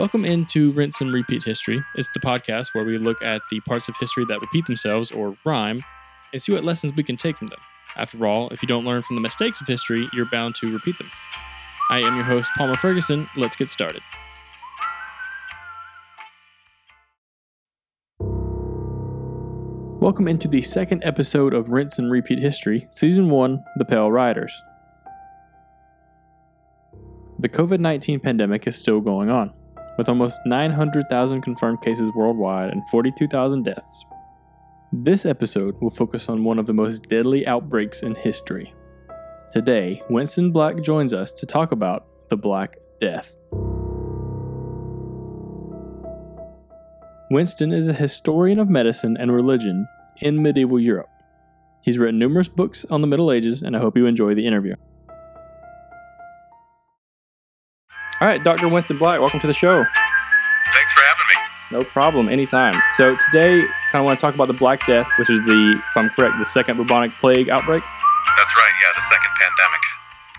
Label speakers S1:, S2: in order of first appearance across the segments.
S1: Welcome into Rinse and Repeat History. It's the podcast where we look at the parts of history that repeat themselves or rhyme and see what lessons we can take from them. After all, if you don't learn from the mistakes of history, you're bound to repeat them. I am your host, Palmer Ferguson. Let's get started. Welcome into the second episode of Rinse and Repeat History, Season 1 The Pale Riders. The COVID 19 pandemic is still going on, with almost 900,000 confirmed cases worldwide and 42,000 deaths. This episode will focus on one of the most deadly outbreaks in history. Today, Winston Black joins us to talk about the Black Death. Winston is a historian of medicine and religion in medieval Europe. He's written numerous books on the Middle Ages, and I hope you enjoy the interview. All right, Dr. Winston Black, welcome to the show.
S2: Thanks for having me.
S1: No problem, anytime. So today, kind of want to talk about the Black Death, which is the, if I'm correct, the second bubonic plague outbreak.
S2: That's right, yeah, the second pandemic.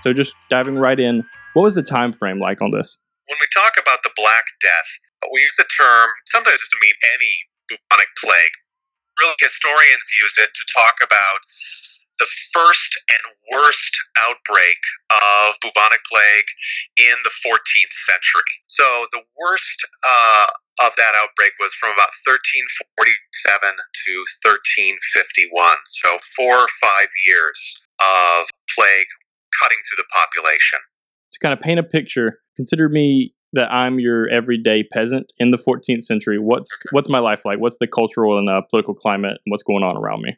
S1: So just diving right in, what was the time frame like on this?
S2: When we talk about the Black Death, we use the term sometimes just to mean any bubonic plague. Really, historians use it to talk about the first and worst outbreak of bubonic plague in the 14th century. So the worst uh, of that outbreak was from about 1347 to 1351. So four or five years of plague cutting through the population.
S1: To kind of paint a picture, consider me that I'm your everyday peasant in the 14th century. What's what's my life like? What's the cultural and uh, political climate? And what's going on around me?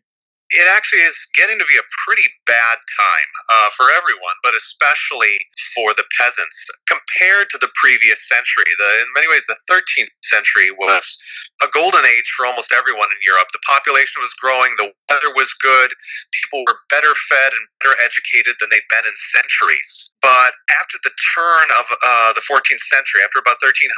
S2: It actually is getting to be a pretty bad time uh, for everyone, but especially for the peasants. Compared to the previous century, the, in many ways, the 13th century was a golden age for almost everyone in Europe. The population was growing, the weather was good, people were better fed and better educated than they'd been in centuries. But after the turn of uh, the 14th century, after about 1300,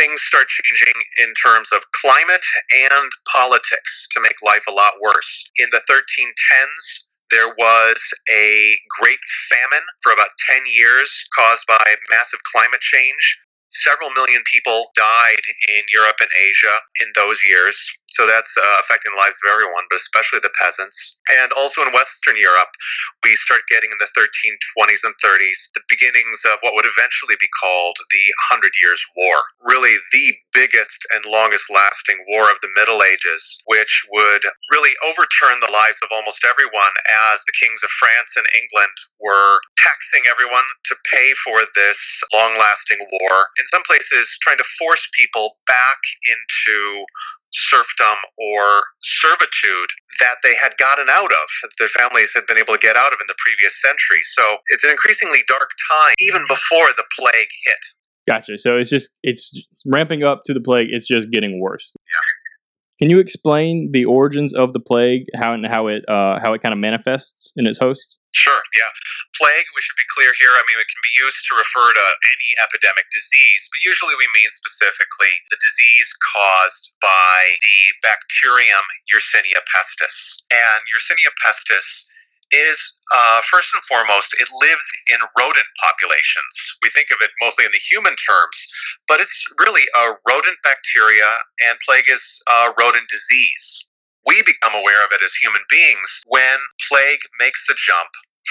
S2: things start changing in terms of climate and politics to make life a lot worse. In the 1310s, there was a great famine for about 10 years caused by massive climate change. Several million people died in Europe and Asia in those years. So that's uh, affecting the lives of everyone, but especially the peasants. And also in Western Europe, we start getting in the 1320s and 30s the beginnings of what would eventually be called the Hundred Years' War. Really, the biggest and longest lasting war of the Middle Ages, which would really overturn the lives of almost everyone as the kings of France and England were taxing everyone to pay for this long lasting war. In some places, trying to force people back into serfdom or servitude that they had gotten out of, that their families had been able to get out of in the previous century. So it's an increasingly dark time, even before the plague hit.
S1: Gotcha. So it's just it's ramping up to the plague. It's just getting worse.
S2: Yeah.
S1: Can you explain the origins of the plague, how and how it uh, how it kind of manifests in its host?
S2: Sure, yeah. Plague, we should be clear here. I mean, it can be used to refer to any epidemic disease, but usually we mean specifically the disease caused by the bacterium Yersinia pestis. And Yersinia pestis is uh, first and foremost, it lives in rodent populations. We think of it mostly in the human terms, but it's really a rodent bacteria, and plague is a rodent disease we become aware of it as human beings when plague makes the jump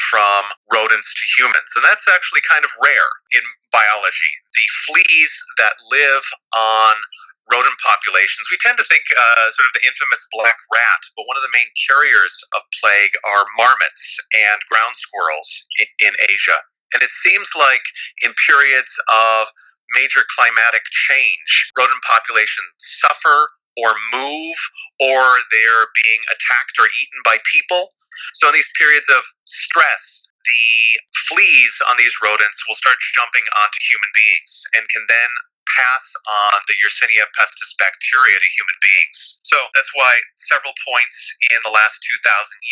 S2: from rodents to humans. And that's actually kind of rare in biology. The fleas that live on rodent populations, we tend to think uh, sort of the infamous black rat, but one of the main carriers of plague are marmots and ground squirrels in, in Asia. And it seems like in periods of major climatic change, rodent populations suffer or move or they're being attacked or eaten by people. So, in these periods of stress, the fleas on these rodents will start jumping onto human beings and can then pass on the Yersinia pestis bacteria to human beings. So that's why several points in the last 2,000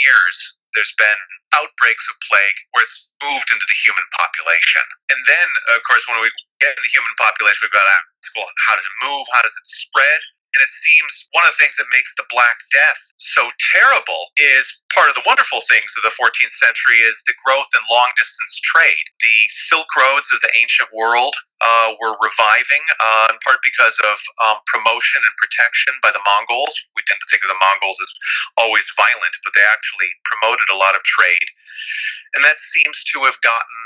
S2: years, there's been outbreaks of plague where it's moved into the human population. And then, of course, when we get in the human population, we've got to ask, well, how does it move? How does it spread? And it seems one of the things that makes the Black Death so terrible is part of the wonderful things of the 14th century is the growth in long distance trade. The Silk Roads of the ancient world uh, were reviving, uh, in part because of um, promotion and protection by the Mongols. We tend to think of the Mongols as always violent, but they actually promoted a lot of trade. And that seems to have gotten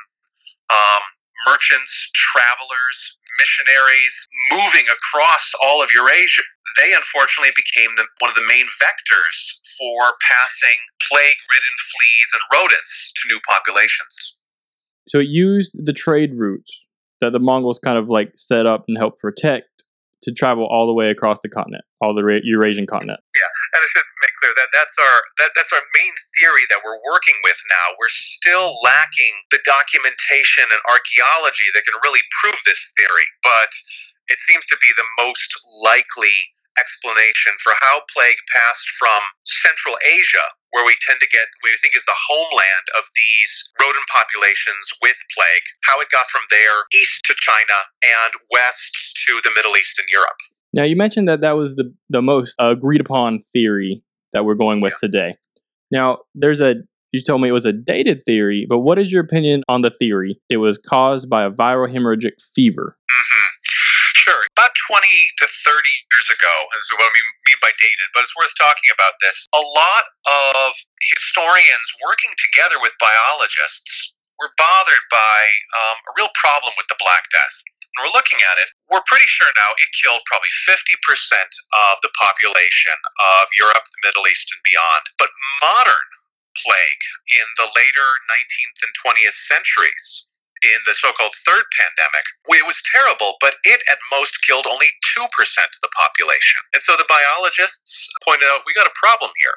S2: um, merchants, travelers, missionaries moving across all of Eurasia. They unfortunately became the, one of the main vectors for passing plague ridden fleas and rodents to new populations.
S1: So it used the trade routes that the Mongols kind of like set up and helped protect to travel all the way across the continent, all the Eurasian continent.
S2: Yeah, and I should make clear that that's our that, that's our main theory that we're working with now. We're still lacking the documentation and archaeology that can really prove this theory, but it seems to be the most likely explanation for how plague passed from Central Asia, where we tend to get, we think is the homeland of these rodent populations with plague, how it got from there east to China and west to the Middle East and Europe.
S1: Now, you mentioned that that was the, the most agreed upon theory that we're going with yeah. today. Now, there's a, you told me it was a dated theory, but what is your opinion on the theory? It was caused by a viral hemorrhagic fever.
S2: About 20 to 30 years ago, is what I mean, mean by dated, but it's worth talking about this. A lot of historians working together with biologists were bothered by um, a real problem with the Black Death. And we're looking at it, we're pretty sure now it killed probably 50% of the population of Europe, the Middle East, and beyond. But modern plague in the later 19th and 20th centuries in the so-called third pandemic, it was terrible, but it at most killed only 2% of the population. And so the biologists pointed out, we got a problem here.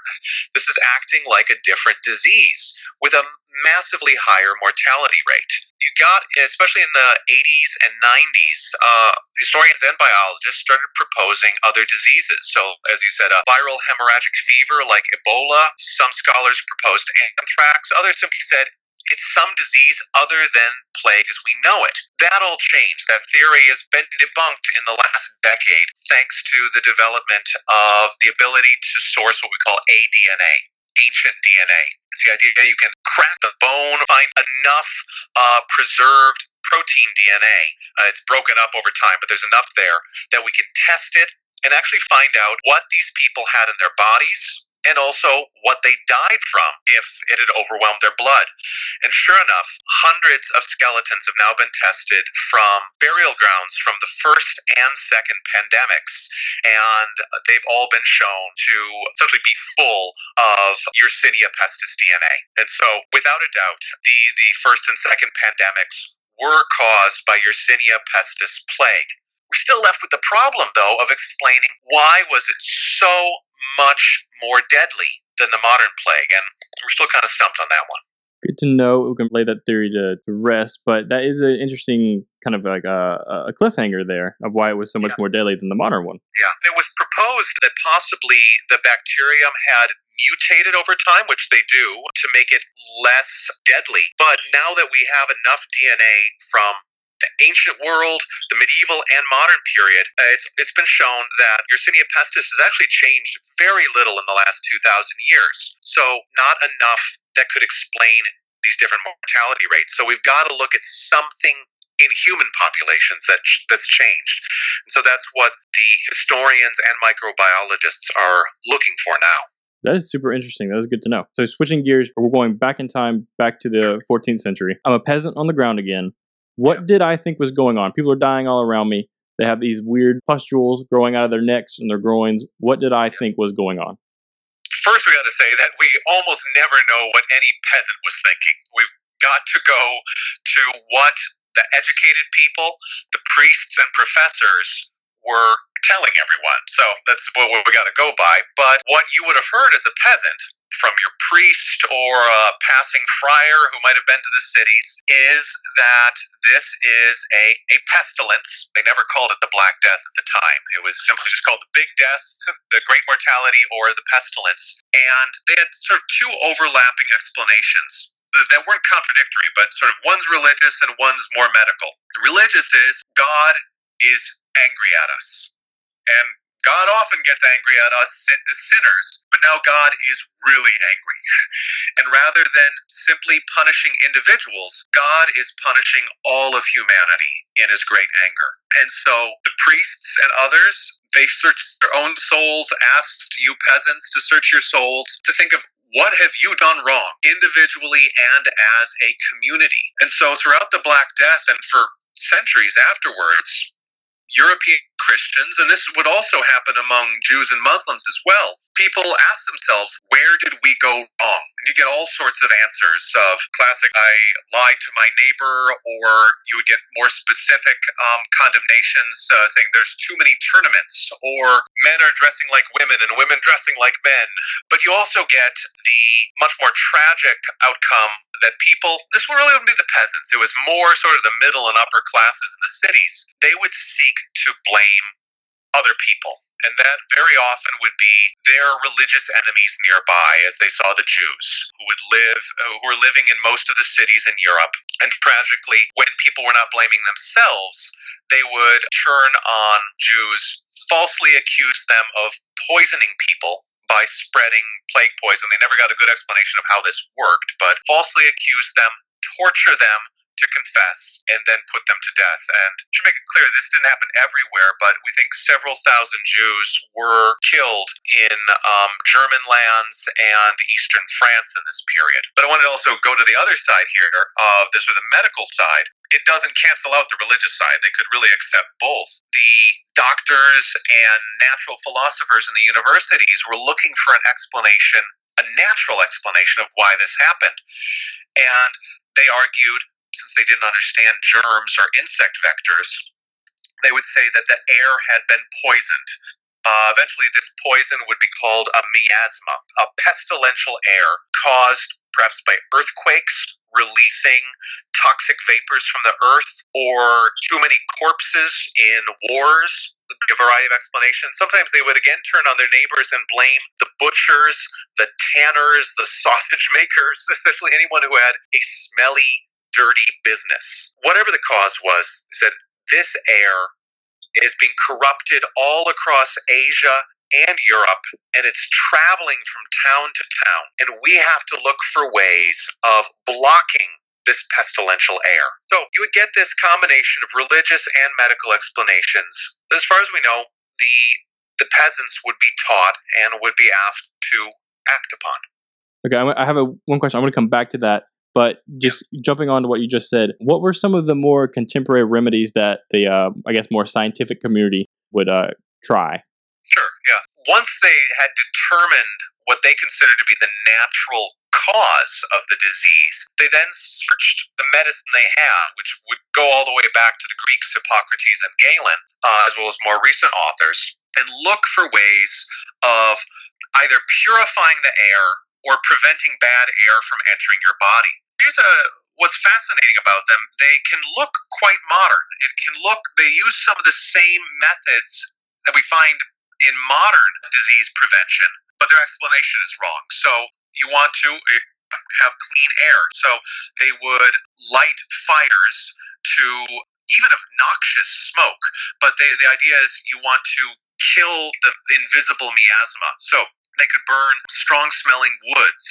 S2: This is acting like a different disease with a massively higher mortality rate. You got, especially in the 80s and 90s, uh, historians and biologists started proposing other diseases. So, as you said, a viral hemorrhagic fever like Ebola. Some scholars proposed anthrax. Others simply said it's some disease other than plague as we know it. That all changed. That theory has been debunked in the last decade thanks to the development of the ability to source what we call aDNA, ancient DNA. It's the idea that you can crack the bone, find enough uh, preserved protein DNA. Uh, it's broken up over time, but there's enough there that we can test it and actually find out what these people had in their bodies, and also what they died from if it had overwhelmed their blood. And sure enough, hundreds of skeletons have now been tested from burial grounds from the first and second pandemics, and they've all been shown to essentially be full of Yersinia pestis DNA. And so, without a doubt, the, the first and second pandemics were caused by Yersinia pestis plague. We're still left with the problem, though, of explaining why was it so much more deadly than the modern plague, and we're still kind of stumped on that one.
S1: Good to know. We can lay that theory to, rest, but that is an interesting kind of like uh, a, a cliffhanger there of why it was so much yeah. more deadly than the modern one.
S2: Yeah, it was proposed that possibly the bacterium had mutated over time, which they do, to make it less deadly. But now that we have enough DNA from the ancient world, the medieval and modern period, uh, it's, it's been shown that Yersinia pestis has actually changed very little in the last 2,000 years. So, not enough that could explain these different mortality rates. So, we've got to look at something in human populations that that's changed. And so that's what the historians and microbiologists are looking for now.
S1: That is super interesting. That is good to know. So switching gears, we're going back in time, back to the 14th century. I'm a peasant on the ground again. What yeah. did I think was going on? People are dying all around me. They have these weird pustules growing out of their necks and their groins. What did I think was going on?
S2: First, we got to say that we almost never know what any peasant was thinking. We've got to go to what the educated people, the priests and professors were telling everyone. So that's what we got to go by. But what you would have heard as a peasant from your priest or a passing friar who might have been to the cities is that this is a, a pestilence. They never called it the Black Death at the time. It was simply just called the Big Death, the Great Mortality, or the Pestilence. And they had sort of two overlapping explanations that weren't contradictory, but sort of one's religious and one's more medical. The religious is God is angry at us. And God often gets angry at us sinners, but now God is really angry. and rather than simply punishing individuals, God is punishing all of humanity in his great anger. And so the priests and others, they search their own souls, asked you peasants to search your souls, to think of what have you done wrong individually and as a community? And so throughout the Black Death and for centuries afterwards, European Christians, and this would also happen among Jews and Muslims as well, people ask themselves, where did we go wrong? And you get all sorts of answers of classic, I lied to my neighbor, or you would get more specific um, condemnations uh, saying there's too many tournaments, or men are dressing like women and women dressing like men. But you also get the much more tragic outcome that people, this really wouldn't be the peasants, it was more sort of the middle and upper classes in the cities, they would seek to blame other people. And that very often would be their religious enemies nearby, as they saw the Jews who would live, uh, who were living in most of the cities in Europe. And tragically, when people were not blaming themselves, they would turn on Jews, falsely accuse them of poisoning people by spreading plague poison. They never got a good explanation of how this worked, but falsely accuse them, torture them, to confess and then put them to death. And to make it clear, this didn't happen everywhere, but we think several thousand Jews were killed in um, German lands and eastern France in this period. But I want to also go to the other side here of this, or the medical side. It doesn't cancel out the religious side. They could really accept both. The doctors and natural philosophers in the universities were looking for an explanation, a natural explanation of why this happened. And they argued since they didn't understand germs or insect vectors, they would say that the air had been poisoned. Uh, eventually, this poison would be called a miasma, a pestilential air caused perhaps by earthquakes releasing toxic vapors from the earth or too many corpses in wars. A variety of explanations. Sometimes they would again turn on their neighbors and blame the butchers, the tanners, the sausage makers, essentially anyone who had a smelly dirty business. Whatever the cause was, said this air is being corrupted all across Asia and Europe, and it's traveling from town to town. And we have to look for ways of blocking this pestilential air. So you would get this combination of religious and medical explanations. As far as we know, the the peasants would be taught and would be asked to act upon.
S1: Okay, I have a one question. I'm going to come back to that. But just jumping on to what you just said, what were some of the more contemporary remedies that the, uh, I guess, more scientific community would uh, try?
S2: Sure, yeah. Once they had determined what they considered to be the natural cause of the disease, they then searched the medicine they had, which would go all the way back to the Greeks, Hippocrates and Galen, uh, as well as more recent authors, and look for ways of either purifying the air or preventing bad air from entering your body here's a what's fascinating about them. They can look quite modern. It can look they use some of the same methods that we find in modern disease prevention but their explanation is wrong. So you want to eh, have clean air. So they would light fires to even of noxious smoke but they, the idea is you want to kill the invisible miasma. So they could burn strong smelling woods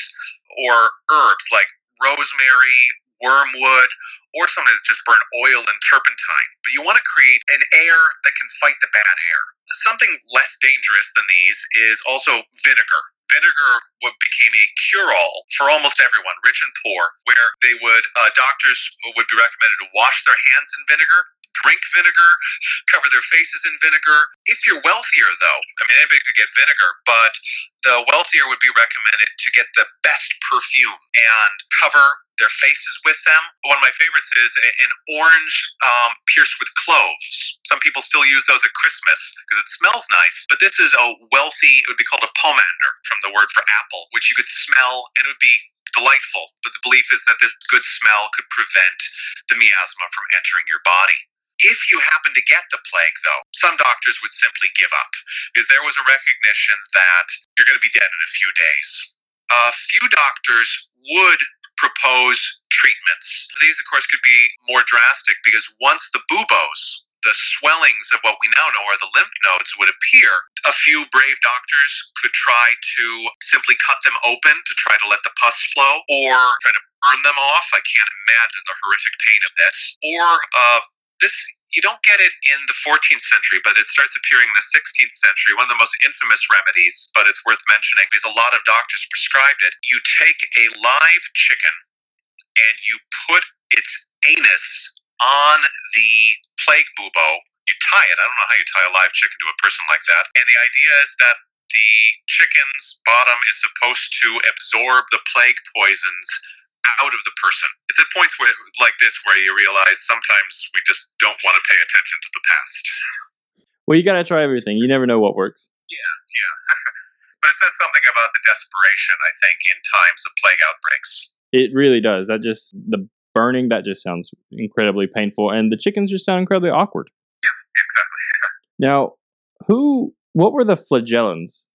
S2: or herbs like rosemary, wormwood, or sometimes just burn oil and turpentine. But you want to create an air that can fight the bad air. Something less dangerous than these is also vinegar. Vinegar what became a cure-all for almost everyone, rich and poor, where they would uh, doctors would be recommended to wash their hands in vinegar, drink vinegar, cover their faces in vinegar. If you're wealthier, though, I mean, anybody could get vinegar, but the wealthier would be recommended to get the best perfume and cover their faces with them. One of my favorites is an orange um, pierced with cloves. Some people still use those at Christmas because it smells nice, but this is a wealthy, it would be called a pomander from the word for apple, which you could smell and it would be delightful. But the belief is that this good smell could prevent the miasma from entering your body. If you happen to get the plague, though, some doctors would simply give up because there was a recognition that you're going to be dead in a few days. A few doctors would propose treatments. These, of course, could be more drastic because once the buboes, the swellings of what we now know are the lymph nodes would appear. A few brave doctors could try to simply cut them open to try to let the pus flow or try to burn them off. I can't imagine the horrific pain of this. Or uh, this you don't get it in the 14th century, but it starts appearing in the 16th century. One of the most infamous remedies, but it's worth mentioning because a lot of doctors prescribed it. You take a live chicken and you put its anus on the plague bubo. You tie it. I don't know how you tie a live chicken to a person like that. And the idea is that the chicken's bottom is supposed to absorb the plague poisons out of the person. It's at points where, like this, where you realize sometimes we just don't want to pay attention to the past.
S1: Well, you got to try everything. You never know what works.
S2: Yeah, yeah. but it says something about the desperation, I think, in times of plague outbreaks.
S1: It really does. That just, the burning, that just sounds incredibly painful. And the chickens just sound incredibly awkward.
S2: Yeah, exactly.
S1: now, who, what were the flagellants?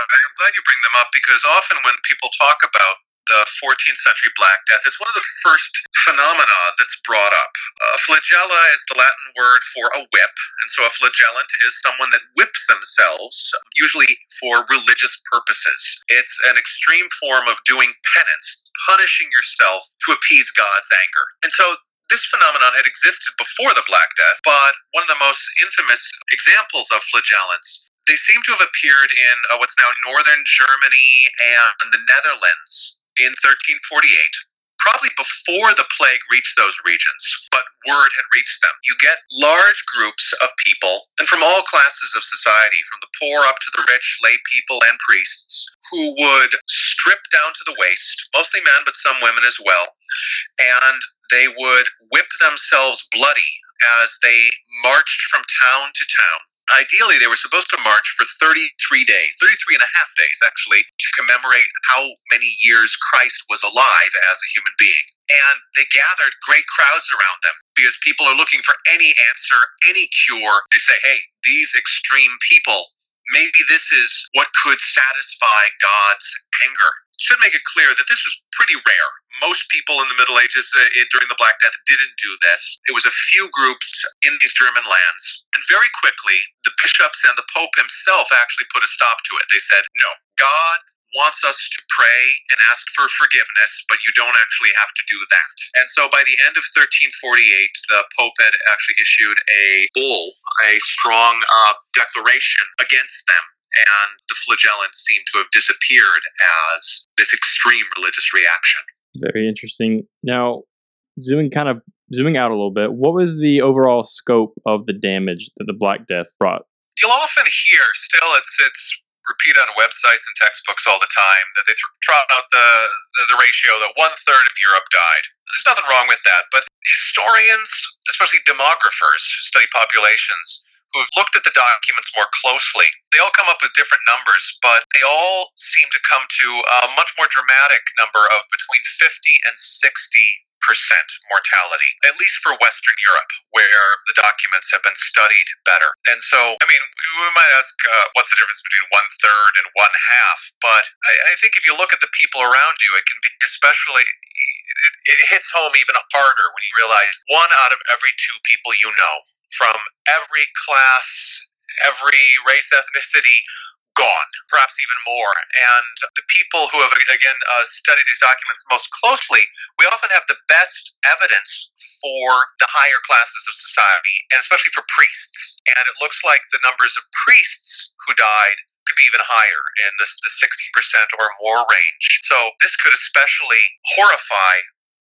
S2: I'm glad you bring them up because often when people talk about the 14th century Black Death, it's one of the first phenomena that's brought up. A flagella is the Latin word for a whip, and so a flagellant is someone that whips themselves, usually for religious purposes. It's an extreme form of doing penance, punishing yourself to appease God's anger. And so this phenomenon had existed before the Black Death, but one of the most infamous examples of flagellants they seem to have appeared in uh, what's now northern Germany and the Netherlands in 1348 probably before the plague reached those regions, but word had reached them. You get large groups of people, and from all classes of society, from the poor up to the rich, lay people and priests, who would strip down to the waist, mostly men, but some women as well, and they would whip themselves bloody as they marched from town to town ideally they were supposed to march for 33 days 33 and a half days actually to commemorate how many years christ was alive as a human being. And they gathered great crowds around them because people are looking for any answer any cure. They say hey these extreme people maybe this is what could satisfy god's anger should make it clear that this was pretty rare. Most people in the Middle Ages uh, during the Black Death didn't do this. It was a few groups in these German lands. And very quickly, the bishops and the Pope himself actually put a stop to it. They said, no, God wants us to pray and ask for forgiveness, but you don't actually have to do that. And so by the end of 1348, the Pope had actually issued a bull, a strong uh, declaration against them and the flagellants seem to have disappeared as this extreme religious reaction.
S1: Very interesting. Now, zooming kind of zooming out a little bit, what was the overall scope of the damage that the Black Death brought?
S2: You'll often hear still it's it's repeated on websites and textbooks all the time that they trot out the, the, the ratio that one third of Europe died. There's nothing wrong with that, but historians, especially demographers, who study populations who have looked at the documents more closely, they all come up with different numbers, but they all seem to come to a much more dramatic number of between 50 and 60 percent mortality, at least for Western Europe, where the documents have been studied better. And so, I mean, we might ask, uh, what's the difference between one third and one half? But I, I think if you look at the people around you, it can be especially. It, it hits home even harder when you realize one out of every two people you know from every class, every race, ethnicity gone, perhaps even more. And the people who have, again, uh, studied these documents most closely, we often have the best evidence for the higher classes of society, and especially for priests. And it looks like the numbers of priests who died could be even higher in the, the 60% or more range. So this could especially horrify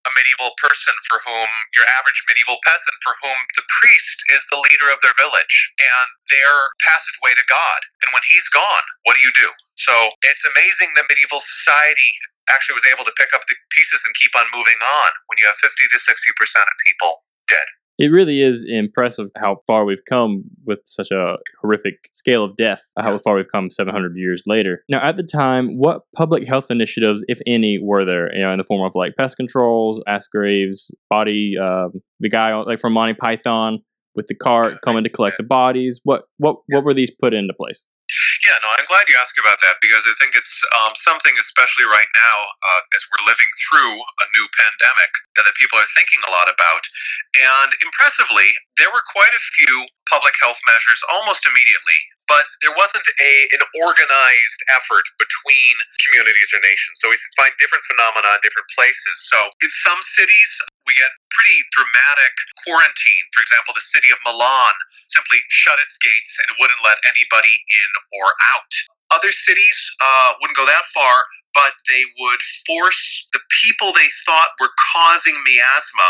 S2: a medieval person for whom your average medieval peasant for whom the priest is the leader of their village and their passageway to God. And when he's gone, what do you do? So it's amazing that medieval society actually was able to pick up the pieces and keep on moving on when you have 50 to 60% of people dead
S1: it really is impressive how far we've come with such a horrific scale of death, how far we've come 700 years later. Now, at the time, what public health initiatives, if any, were there, you know, in the form of like pest controls, ass graves, body, um, the guy like from Monty Python with the cart coming to collect the bodies? What, what, what were these put into place?
S2: Yeah, no, I'm glad you asked about that because I think it's um, something, especially right now, uh, as we're living through a new pandemic, that people are thinking a lot about. And impressively, there were quite a few public health measures almost immediately, but there wasn't a an organized effort between communities or nations. So we find different phenomena in different places. So in some cities, we get pretty dramatic quarantine. For example, the city of Milan simply shut its gates and wouldn't let anybody in or out. Other cities uh, wouldn't go that far, but they would force the people they thought were causing miasma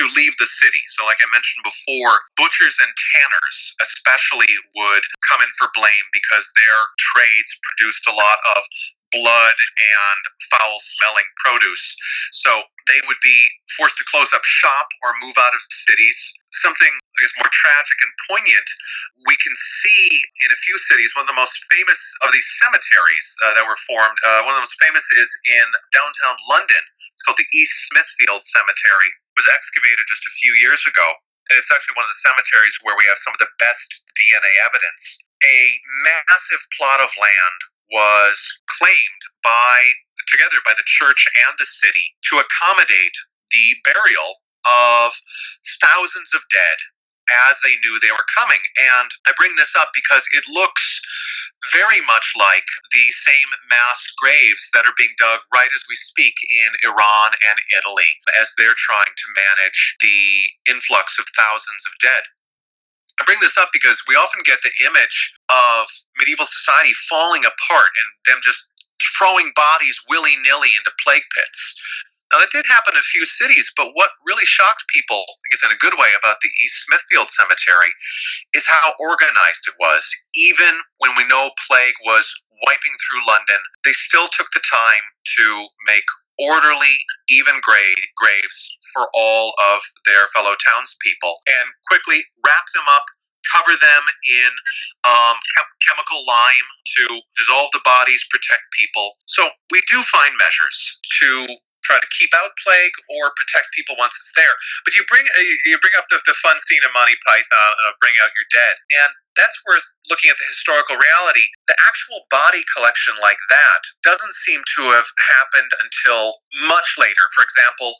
S2: to leave the city. So, like I mentioned before, butchers and tanners especially would come in for blame because their trades produced a lot of blood and foul smelling produce. So they would be forced to close up shop or move out of cities. Something, I guess, more tragic and poignant, we can see in a few cities, one of the most famous of these cemeteries uh, that were formed, uh, one of the most famous is in downtown London. It's called the East Smithfield Cemetery. It was excavated just a few years ago. And it's actually one of the cemeteries where we have some of the best DNA evidence. A massive plot of land was claimed by together by the church and the city to accommodate the burial of thousands of dead as they knew they were coming. And I bring this up because it looks very much like the same mass graves that are being dug right as we speak in Iran and Italy as they're trying to manage the influx of thousands of dead. I bring this up because we often get the image of medieval society falling apart and them just throwing bodies willy nilly into plague pits. Now, that did happen in a few cities, but what really shocked people, I guess in a good way, about the East Smithfield Cemetery is how organized it was. Even when we know plague was wiping through London, they still took the time to make orderly, even grade graves for all of their fellow townspeople and quickly wrap them up cover them in um, chem- chemical lime to dissolve the bodies, protect people. So we do find measures to try to keep out plague or protect people once it's there. But you bring uh, you bring up the, the fun scene of Monty Python, uh, Bring Out Your Dead, and that's worth looking at the historical reality. The actual body collection like that doesn't seem to have happened until much later. For example,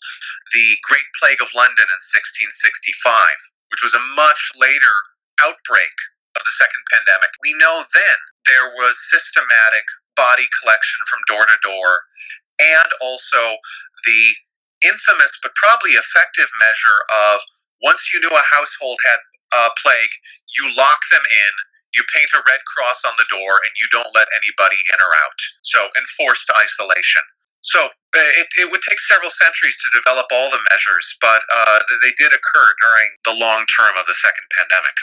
S2: the Great Plague of London in 1665, which was a much later outbreak of the second pandemic, we know then there was systematic body collection from door to door and also the infamous but probably effective measure of once you knew a household had uh, plague, you lock them in, you paint a red cross on the door, and you don't let anybody in or out. So, enforced isolation. So uh, it, it would take several centuries to develop all the measures, but uh, they did occur during the long term of the second pandemic.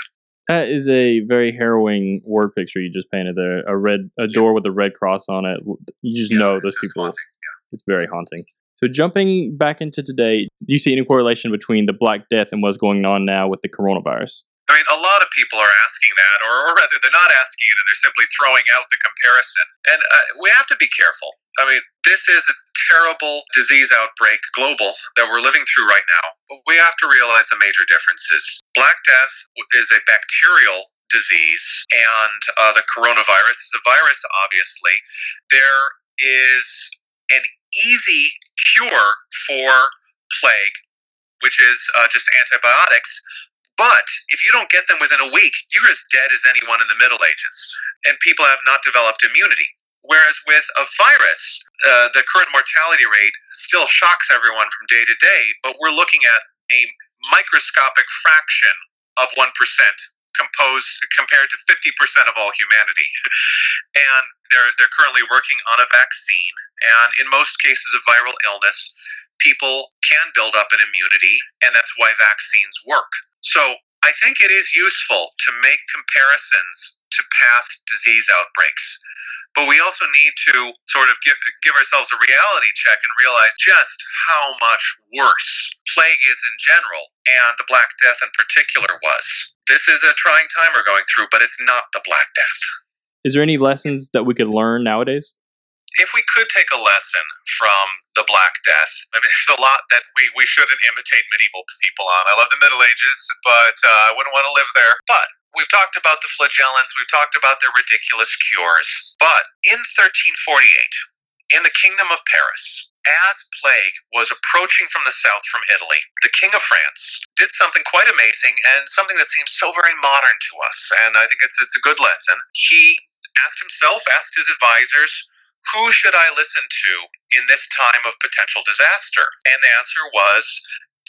S1: That is a very harrowing word picture you just painted there. A red, a door with a red cross on it. You just yeah, know those people. Haunting, yeah. It's very haunting. So jumping back into today, do you see any correlation between the Black Death and what's going on now with the coronavirus?
S2: I mean, a lot of people are asking that, or, or rather, they're not asking it, and they're simply throwing out the comparison. And uh, we have to be careful. I mean, this is a terrible disease outbreak, global, that we're living through right now. But we have to realize the major differences. Black Death is a bacterial disease, and uh, the coronavirus is a virus, obviously. There is an easy cure for plague, which is uh, just antibiotics. But if you don't get them within a week, you're as dead as anyone in the Middle Ages. And people have not developed immunity. Whereas with a virus, uh, the current mortality rate still shocks everyone from day to day, but we're looking at a microscopic fraction of 1% composed compared to 50% of all humanity. and they're, they're currently working on a vaccine. And in most cases of viral illness, people can build up an immunity, and that's why vaccines work. So I think it is useful to make comparisons to past disease outbreaks. But we also need to sort of give, give ourselves a reality check and realize just how much worse plague is in general and the Black Death in particular was. This is a trying time we're going through, but it's not the Black Death.
S1: Is there any lessons that we could learn nowadays?
S2: If we could take a lesson from the Black Death, I mean, there's a lot that we, we shouldn't imitate medieval people on. I love the Middle Ages, but uh, I wouldn't want to live there. But We've talked about the flagellants, we've talked about their ridiculous cures. But in 1348, in the Kingdom of Paris, as plague was approaching from the south from Italy, the King of France did something quite amazing and something that seems so very modern to us. And I think it's, it's a good lesson. He asked himself, asked his advisors, who should I listen to in this time of potential disaster? And the answer was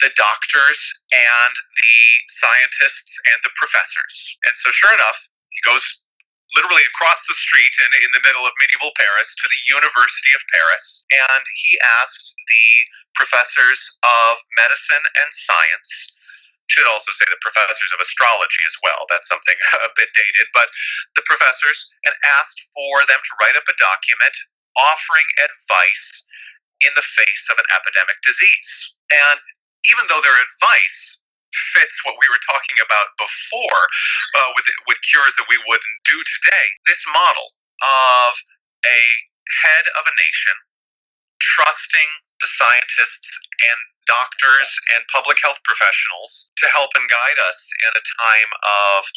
S2: the doctors and the scientists and the professors. And so, sure enough, he goes literally across the street in, in the middle of medieval Paris to the University of Paris. And he asked the professors of medicine and science, should also say the professors of astrology as well. That's something a bit dated, but the professors, and asked for them to write up a document offering advice in the face of an epidemic disease. And even though their advice fits what we were talking about before uh, with with cures that we wouldn't do today. This model of a head of a nation trusting the scientists and doctors and public health professionals to help and guide us in a time of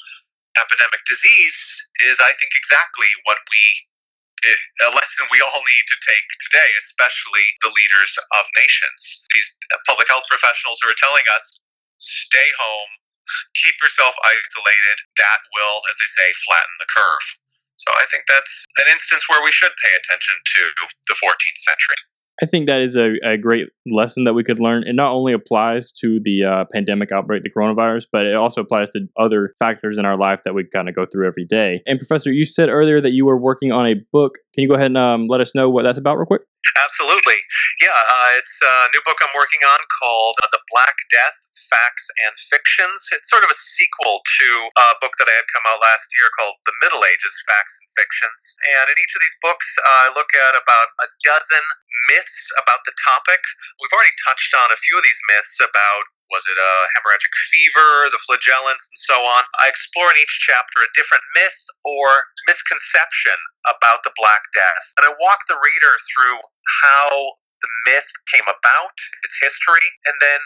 S2: epidemic disease is, I think, exactly what we a lesson we all need to take today, especially the leaders of nations. These public health professionals who are telling us stay home, keep yourself isolated. That will, as they say, flatten the curve. So I think that's an instance where we should pay attention to the 14th century.
S1: I think that is a, a great lesson that we could learn. It not only applies to the uh, pandemic outbreak, the coronavirus, but it also applies to other factors in our life that we kind of go through every day. And Professor, you said earlier that you were working on a book. Can you go ahead and um, let us know what that's about, real quick?
S2: Absolutely. Yeah, uh, it's a new book I'm working on called uh, The Black Death Facts and Fictions. It's sort of a sequel to a book that I had come out last year called The Middle Ages Facts and Fictions. And in each of these books, uh, I look at about a dozen myths about the topic. We've already touched on a few of these myths about was it a hemorrhagic fever, the flagellants, and so on? I explore in each chapter a different myth or misconception about the Black Death. And I walk the reader through how the myth came about, its history, and then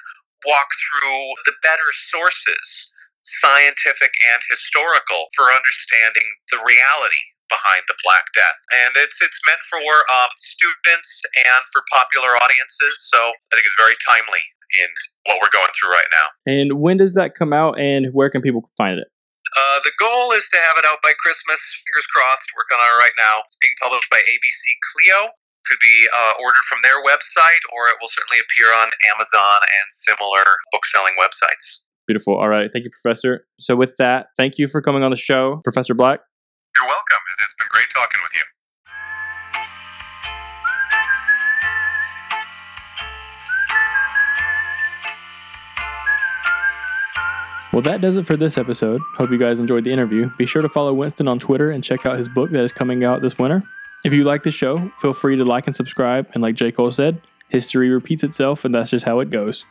S2: walk through the better sources, scientific and historical, for understanding the reality behind the Black Death. And it's it's meant for um, students and for popular audiences, so I think it's very timely in what we're going through right now.
S1: And when does that come out, and where can people find it?
S2: Uh, the goal is to have it out by Christmas. Fingers crossed. Working on it right now. It's being published by ABC Clio could be uh, ordered from their website, or it will certainly appear on Amazon and similar book selling websites.
S1: Beautiful. All right. Thank you, Professor. So, with that, thank you for coming on the show, Professor Black.
S2: You're welcome. It's been great talking with you.
S1: Well, that does it for this episode. Hope you guys enjoyed the interview. Be sure to follow Winston on Twitter and check out his book that is coming out this winter. If you like the show, feel free to like and subscribe. And like J. Cole said, history repeats itself, and that's just how it goes.